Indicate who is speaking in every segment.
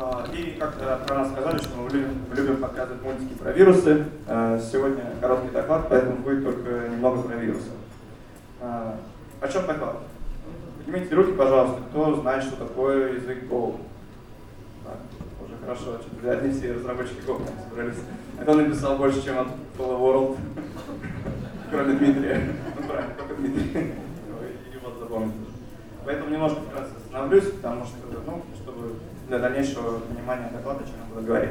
Speaker 1: А, и как-то про нас сказали, что мы любим, любим показывать мультики про вирусы. А, сегодня короткий доклад, поэтому будет только немного про вирусы. А, о чем доклад? Поднимите руки, пожалуйста, кто знает, что такое язык Go. Так, уже хорошо, что одни все разработчики Go собрались. Это он написал больше, чем от Hello World. Кроме Дмитрия. Ну правильно, только Дмитрий. И вот запомнил. Поэтому немножко вкратце остановлюсь, потому что, ну, чтобы для дальнейшего внимания доклада, чем я буду говорить.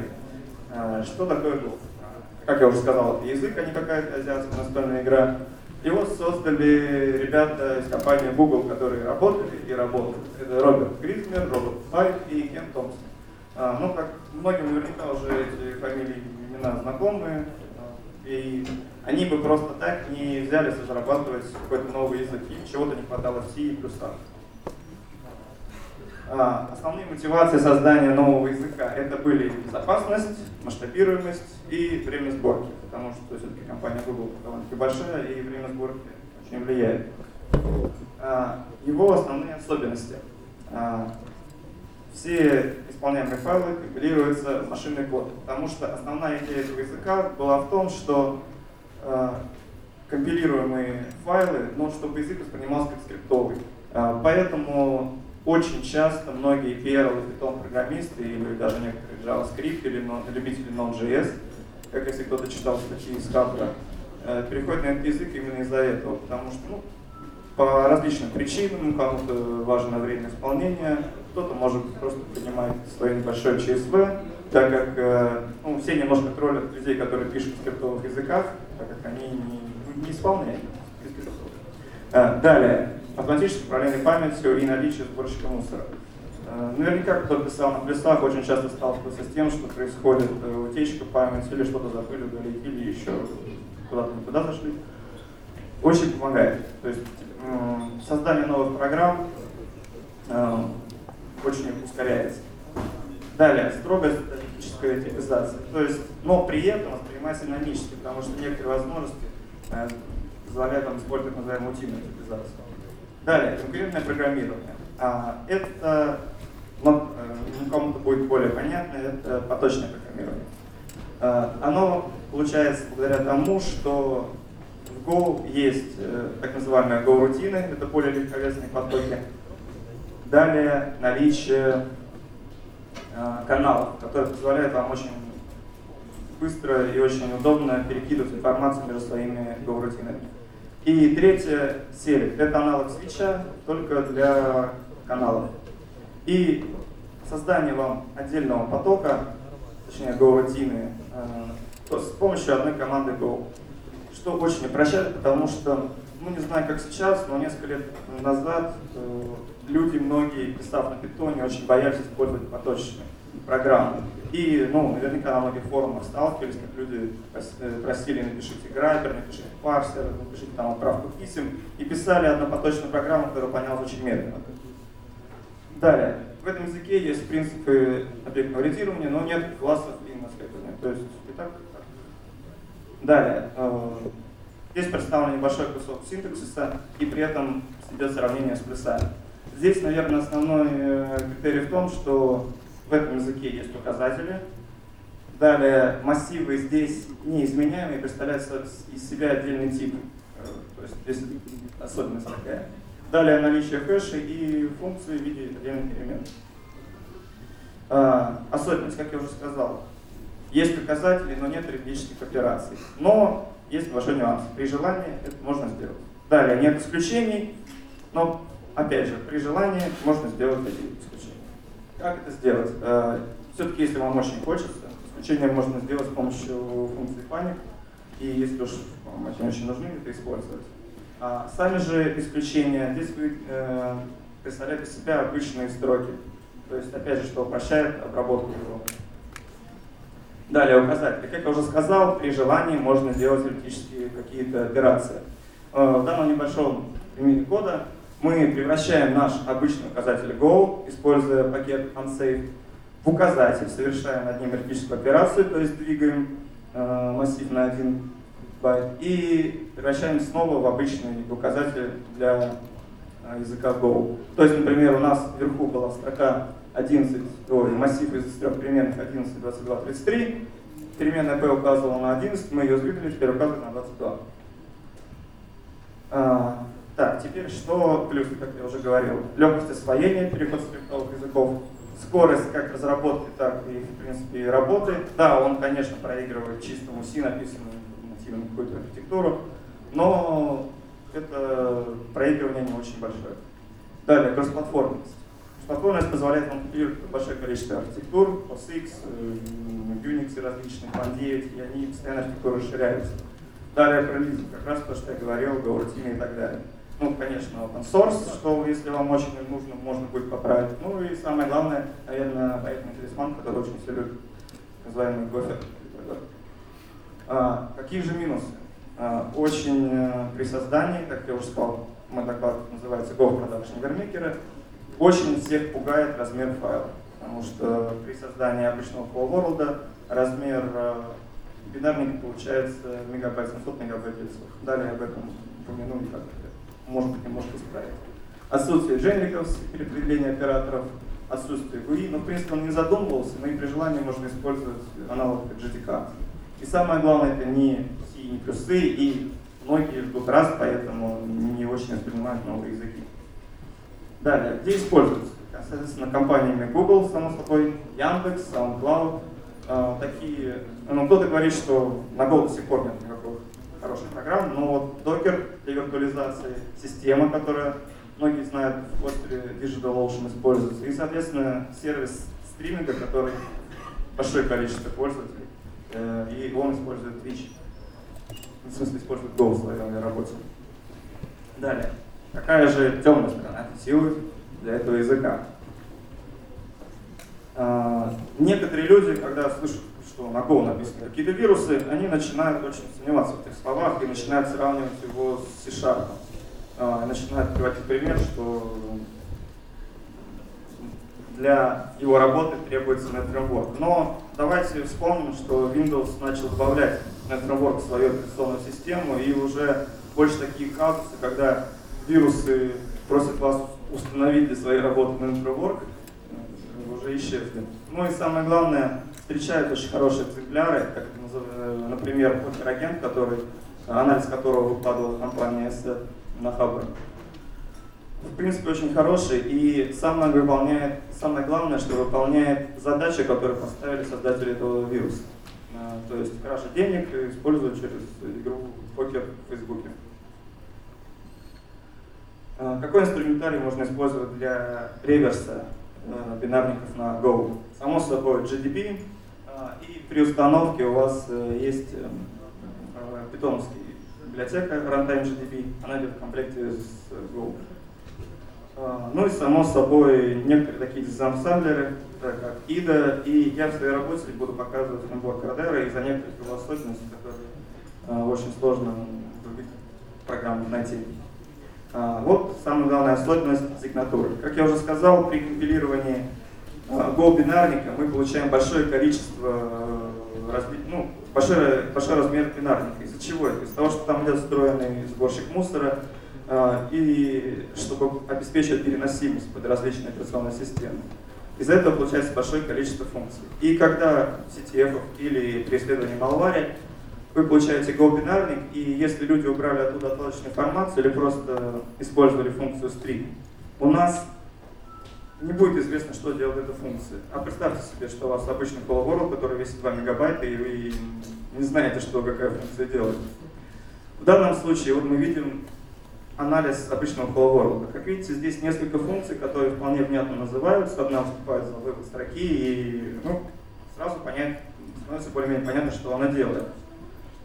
Speaker 1: А, что такое Go? Как я уже сказал, это язык, а не какая-то азиатская настольная игра. Его создали ребята из компании Google, которые работали и работают. Это Роберт Гризмер, Роберт Файт и Кен Томпсон. А, ну, как многим наверняка уже эти фамилии, имена знакомые, и они бы просто так не взялись разрабатывать какой-то новый язык, им чего-то не хватало в C и плюсах. А, основные мотивации создания нового языка это были безопасность, масштабируемость и время сборки, потому что все-таки компания Google довольно-таки большая и время сборки очень влияет. А, его основные особенности. А, все исполняемые файлы компилируются в машинный код, потому что основная идея этого языка была в том, что компилируемые файлы, но чтобы язык воспринимался как скриптовый. Поэтому очень часто многие Perl и Python программисты, или даже некоторые JavaScript или любители Node.js, как если кто-то читал статьи из Хабра, э, переходят на этот язык именно из-за этого, потому что ну, по различным причинам, кому-то важно время исполнения, кто-то может просто принимать свое небольшое ЧСВ, так как э, ну, все немножко троллят людей, которые пишут в скриптовых языках, так как они не, не исполняют. Э, далее, автоматическое управление памятью и наличие сборщика мусора. Э, наверняка, кто писал на плюсах, очень часто сталкивался с тем, что происходит э, утечка памяти или что-то забыли удалить, или еще куда-то не туда зашли. Очень помогает. То есть создание новых программ э, очень ускоряется. Далее, строгая статическая типизация. То есть, но при этом воспринимать динамически, потому что некоторые возможности позволяют нам использовать называемую утиную типизацию. Далее, конкурентное программирование. А, это, ну, кому-то будет более понятно, это поточное программирование. А, оно получается благодаря тому, что в Go есть э, так называемые Go-рутины, это более легковесные потоки. Далее наличие э, каналов, которые позволяют вам очень быстро и очень удобно перекидывать информацию между своими Go-рутинами. И третье, селек. Это аналог свеча, только для каналов. И создание вам отдельного потока, точнее Go-рутины, э, с помощью одной команды Go. Что очень упрощает, потому что, ну не знаю как сейчас, но несколько лет назад э, люди, многие, писав на питоне, очень боялись использовать поточные программы. И, ну, наверняка на многих форумах сталкивались, как люди э, просили, напишите грайпер, напишите парсер, напишите там отправку писем, и писали однопоточную программу, которая понялась очень медленно. Далее. В этом языке есть принципы объектного ориентирования, но нет классов и наследования. То есть и так, и так. Далее. Э, здесь представлен небольшой кусок синтаксиса, и при этом идет сравнение с плюсами. Здесь, наверное, основной э, критерий в том, что в этом языке есть указатели. Далее массивы здесь неизменяемые, представляют из себя отдельный тип. Э, то есть здесь особенность такая. Далее наличие хэша и функции в виде отдельных элементов. А, особенность, как я уже сказал, есть указатели, но нет юридических операций. Но есть большой нюанс. При желании это можно сделать. Далее нет исключений, но опять же, при желании можно сделать такие исключения. Как это сделать? Э, Все-таки, если вам очень хочется, исключение можно сделать с помощью функции паник. И если уж вам они очень нужны, это использовать. А сами же исключения, здесь вы э, представляете себя обычные строки. То есть, опять же, что упрощает обработку его. Далее указатели. Как я уже сказал, при желании можно делать теоретические какие-то операции. Э, в данном небольшом примере кода мы превращаем наш обычный указатель Go, используя пакет unsafe, в указатель, совершаем над ним арифметическую операцию, то есть двигаем э, массив на один байт, и превращаем снова в обычный указатель для э, языка Go. То есть, например, у нас вверху была строка 11, ой, массив из трех переменных 11, 22, 33. Переменная p указывала на 11, мы ее сдвинули, теперь указывает на 22. Так, теперь что плюсы, как я уже говорил. Легкость освоения, переход скриптовых языков, скорость как разработки, так и, в принципе, работы. Да, он, конечно, проигрывает чистому C, написанному нативную какую-то архитектуру, но это проигрывание не очень большое. Далее, кроссплатформенность. Кроссплатформенность позволяет вам компилировать большое количество архитектур, POSX, э, Unix различных, PAN 9, и они постоянно архитектуры расширяются. Далее лизинг, как раз то, что я говорил, GoRTime и так далее. Ну, конечно, open source, что если вам очень нужно, можно будет поправить. Ну и самое главное, наверное, поэтому талисман, который очень все любят, называемый гофер. А, какие же минусы? А, очень а, при создании, как я уже сказал, мой доклад называется Go Production Vermaker, очень всех пугает размер файла, потому что при создании обычного Full World размер а, бинарника получается мегабайт 700 мегабайт 900. Далее об этом упомяну, как может быть немножко исправить. Отсутствие дженериков, перепределения операторов, отсутствие GUI, но в принципе он не задумывался, но и при желании можно использовать аналог GTK. И самое главное, это не C, не плюсы, и многие ждут раз, поэтому не очень воспринимают новые языки. Далее, где используются? Соответственно, компаниями Google, само собой, Яндекс, SoundCloud, э, такие, ну, кто-то говорит, что на Go до сих пор нет хороших программ, но вот Docker для виртуализации, система, которая многие знают, в Postgre DigitalOcean используется, и, соответственно, сервис стриминга, который большое количество пользователей, э, и он использует Twitch. В смысле, использует Go в своей работе. Далее. Какая же темная сторона силы для этого языка? А, некоторые люди, когда слышат, что на Go написаны какие-то вирусы, они начинают очень сомневаться в этих словах и начинают сравнивать его с C-Sharp. А, начинают приводить пример, что для его работы требуется NetFramework. Но давайте вспомним, что Windows начал добавлять .NET Framework в свою операционную систему, и уже больше такие казусы, когда вирусы просят вас установить для своей работы .NET Framework, уже исчезли. Ну и самое главное, встречают очень хорошие экземпляры, как, например, Покер-агент, который, анализ которого выкладывала компания SZ на Хабр в принципе, очень хороший и самое, выполняет, самое главное, что выполняет задачи, которые поставили создатели этого вируса. А, то есть кража денег используют через игру покер в Фейсбуке. А, какой инструментарий можно использовать для реверса бинарников на Go? Само собой GDB, и при установке у вас э, есть э, питоновская библиотека Runtime GDB, она идет в комплекте с Go. А, ну и само собой некоторые такие дизайн-самплеры, как IDA, и я в своей работе буду показывать набор Крадера из-за некоторых его особенностей, которые а, очень сложно в других программах найти. А, вот самая главная особенность сигнатуры. Как я уже сказал, при компилировании Go бинарника мы получаем большое количество, ну, большой, большой размер бинарника. Из-за чего? Из-за того, что там идет встроенный сборщик мусора, а, и чтобы обеспечивать переносимость под различные операционные системы. Из-за этого получается большое количество функций. И когда CTF или при исследовании малвари вы получаете Go-бинарник, и если люди убрали оттуда отладочную информацию или просто использовали функцию string, у нас не будет известно, что делает эта функция. А представьте себе, что у вас обычный Call который весит 2 мегабайта, и вы не знаете, что какая функция делает. В данном случае вот мы видим анализ обычного Hello Как видите, здесь несколько функций, которые вполне внятно называются. Одна вступает за вывод строки, и ну, сразу понять, становится более-менее понятно, что она делает.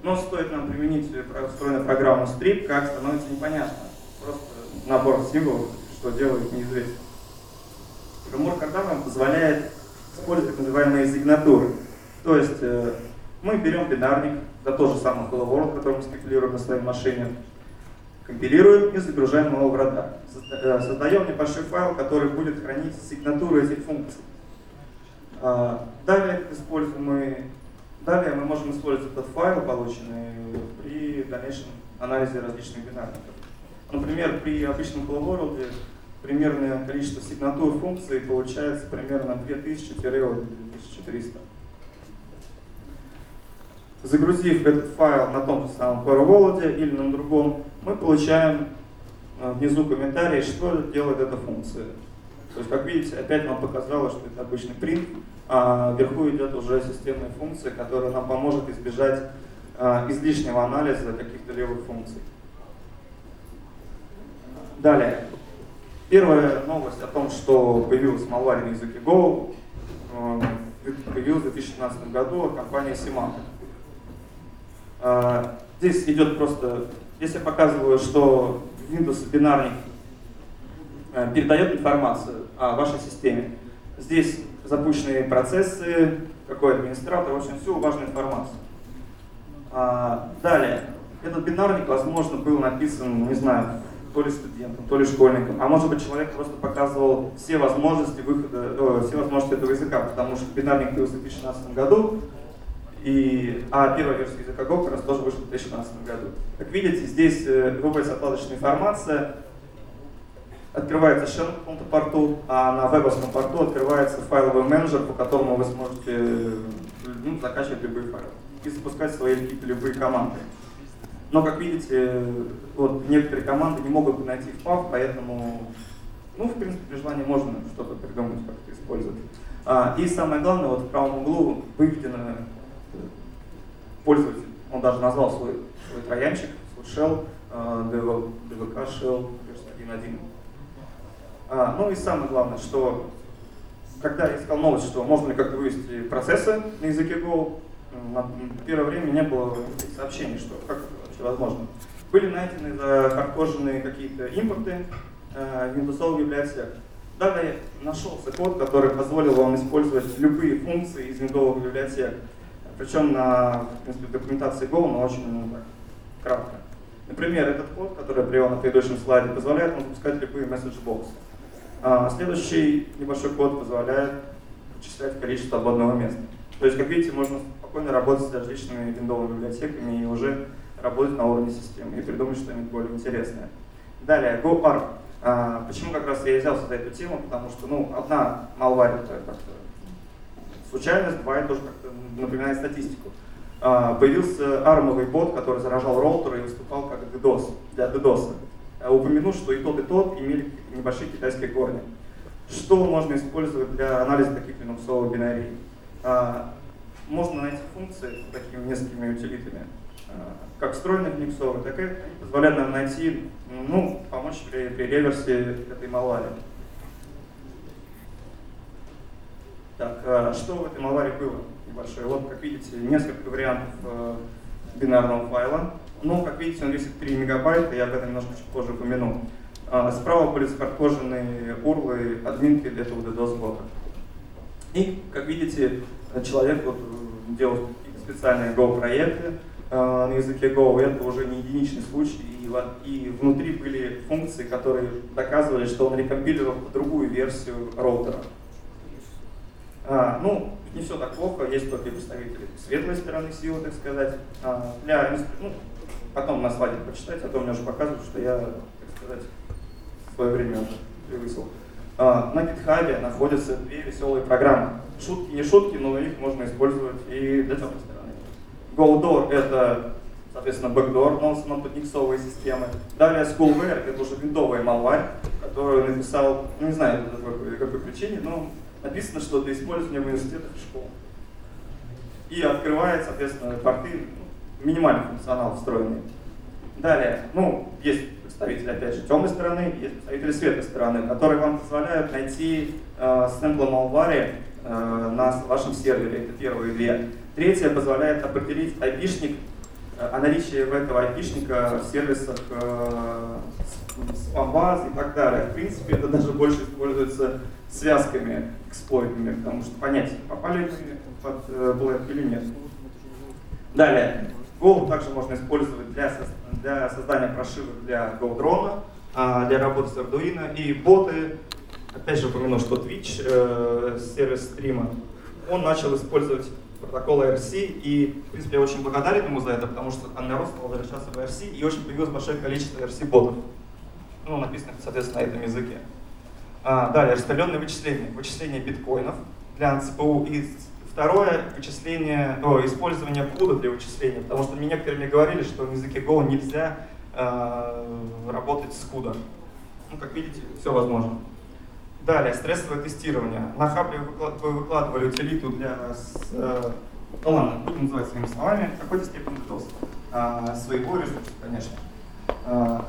Speaker 1: Но стоит нам применить встроенную программу strip, как становится непонятно. Просто набор символов, что делает, неизвестно. Фреймворк Cardano позволяет использовать так называемые сигнатуры. То есть э, мы берем бинарник, это тот же самый Hello World, который мы скомпилируем на своей машине, компилируем и загружаем его в радар. Э, создаем небольшой файл, который будет хранить сигнатуру этих функций. А, далее, используем мы, далее мы можем использовать этот файл, полученный при дальнейшем анализе различных бинарников. Например, при обычном Hello примерное количество сигнатур функций получается примерно 2000-2300. Загрузив этот файл на том же самом Paravoloде или на другом, мы получаем э, внизу комментарий, что делает эта функция. То есть, как видите, опять нам показало, что это обычный print, а вверху идет уже системная функция, которая нам поможет избежать а, излишнего анализа каких-то левых функций. Далее. Первая новость о том, что появилась malware на языке Go, э, появилась в 2016 году от компании Symantec. А, здесь идет просто, здесь я показываю, что Windows бинарник э, передает информацию о вашей системе. Здесь запущенные процессы, какой администратор, в общем, всю важную информацию. А, далее, этот бинарник, возможно, был написан, не знаю, то ли студентом, то ли школьником, а может быть человек просто показывал все возможности выхода, э, все возможности этого языка, потому что бинарник появился в 2016 году, и, а первая версия языка Go как раз тоже вышла в 2016 году. Как видите, здесь э, выводится отладочная информация, открывается shell на каком-то порту, а на вебовском порту открывается файловый менеджер, по которому вы сможете ну, закачивать любые файлы и запускать свои какие-то любые команды. Но, как видите, вот некоторые команды не могут найти в PAV, поэтому, ну, в принципе, при желании можно что-то придумать, как это использовать. А, и самое главное, вот в правом углу выведено пользователь, он даже назвал свой, свой троянчик, свой shell, DVK а, shell версия 1.1. А, ну и самое главное, что когда я искал новость, что можно ли как-то вывести процессы на языке Go, на первое время не было сообщений, что как возможно. Были найдены захардкоженные какие-то импорты э, Windows библиотек. Далее нашелся код, который позволил вам использовать любые функции из виндовых библиотек. Причем на в принципе, документации Go, но очень ну, так, кратко. Например, этот код, который я привел на предыдущем слайде, позволяет нам запускать любые месседж-боксы. А следующий небольшой код позволяет вычислять количество свободного места. То есть, как видите, можно спокойно работать с различными виндовыми библиотеками и уже работать на уровне системы и придумать что-нибудь более интересное. Далее, GoArc. А, почему как раз я взялся за эту тему? Потому что, ну, одна malware это как-то случайность, два тоже как-то напоминает статистику. А, появился армовый бот, который заражал роутеры и выступал как DDoS, для DDoS. Э, упомяну, что и тот, и тот имели небольшие китайские корни. Что можно использовать для анализа таких линуксовых бинарий? А, можно найти функции с такими несколькими утилитами, а, как встроенных линуксовых, так и позволяют нам найти, ну, помочь при, при реверсе этой малвари. Так, а, что в этой малваре было небольшое? Вот, как видите, несколько вариантов э, бинарного файла. Ну, как видите, он весит 3 мегабайта, я об этом немножко чуть позже упомяну. Справа были закаркоженные урлы, админки этого DDoS-бота. И, как видите, человек вот делал специальные Go-проекты э, на языке Go, это уже не единичный случай, и, и внутри были функции, которые доказывали, что он рекомпилировал другую версию роутера. А, ну, не все так плохо, есть только представители светлой стороны силы, так сказать. А, для, ну, потом на слайде почитать, а то мне уже показывают, что я, так сказать, свое время уже превысил. А, на GitHub находятся две веселые программы. Шутки не шутки, но их можно использовать и для темной GoDoor — это, соответственно, backdoor, но в под никсовые системы. Далее Schoolware — это уже винтовый malware, который написал, ну, не знаю, по какой, какой причине, но написано, что для использования в университетах и школ. И открывает, соответственно, порты, ну, минимальный функционал встроенный. Далее, ну, есть представители, опять же, темной стороны, есть представители светлой стороны, которые вам позволяют найти э, сэмплы malware э, на вашем сервере. Это первые две. Третье позволяет определить айпишник, э, о наличии этого айпишника в сервисах э, спам-баз и так далее. В принципе, это даже больше используется связками, эксплойтами, потому что понять, попали под э, Black или нет. Далее, Go также можно использовать для, для создания прошивок для GoDrone, а для работы с Arduino и боты. Опять же упомяну, что Twitch, сервис стрима, он начал использовать протокол IRC, и, в принципе, я очень благодарен ему за это, потому что народ стал возвращаться в IRC, и очень появилось большое количество IRC-ботов, ну, написанных, соответственно, на этом языке. А, далее, распределенные вычисления. Вычисление биткоинов для ЦПУ. И второе, вычисление, о, использование CUDA для вычисления. Потому что мне некоторые мне говорили, что в языке Go нельзя э, работать с CUDA. Ну, как видите, все возможно. Далее, стрессовое тестирование. На Хабре вы выкладывали утилиту для, э, ну ладно, будем называть своими словами, в какой-то степени DDoS. Э, своего ресурса, конечно. Э,